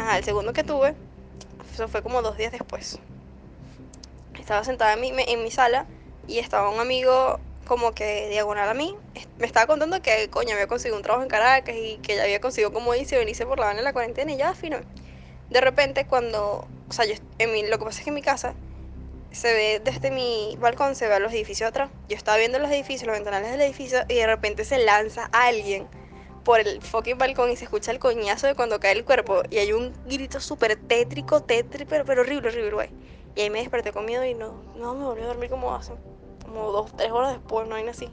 Ajá, el segundo que tuve, eso fue como dos días después. Estaba sentada en mi, en mi sala y estaba un amigo como que diagonal a mí. Me estaba contando que, coño, había conseguido un trabajo en Caracas y que ya había conseguido como dice venirse por la van en la cuarentena y ya, fino. De repente, cuando, o sea, yo, en mi, lo que pasa es que en mi casa se ve desde mi balcón, se ve los edificios atrás. Yo estaba viendo los edificios, los ventanales del edificio y de repente se lanza alguien por el fucking balcón y se escucha el coñazo de cuando cae el cuerpo y hay un grito súper tétrico, tétrico, pero, pero horrible, horrible, güey. Y ahí me desperté con miedo y no, no me volví a dormir como hace, como dos, tres horas después, no hay así.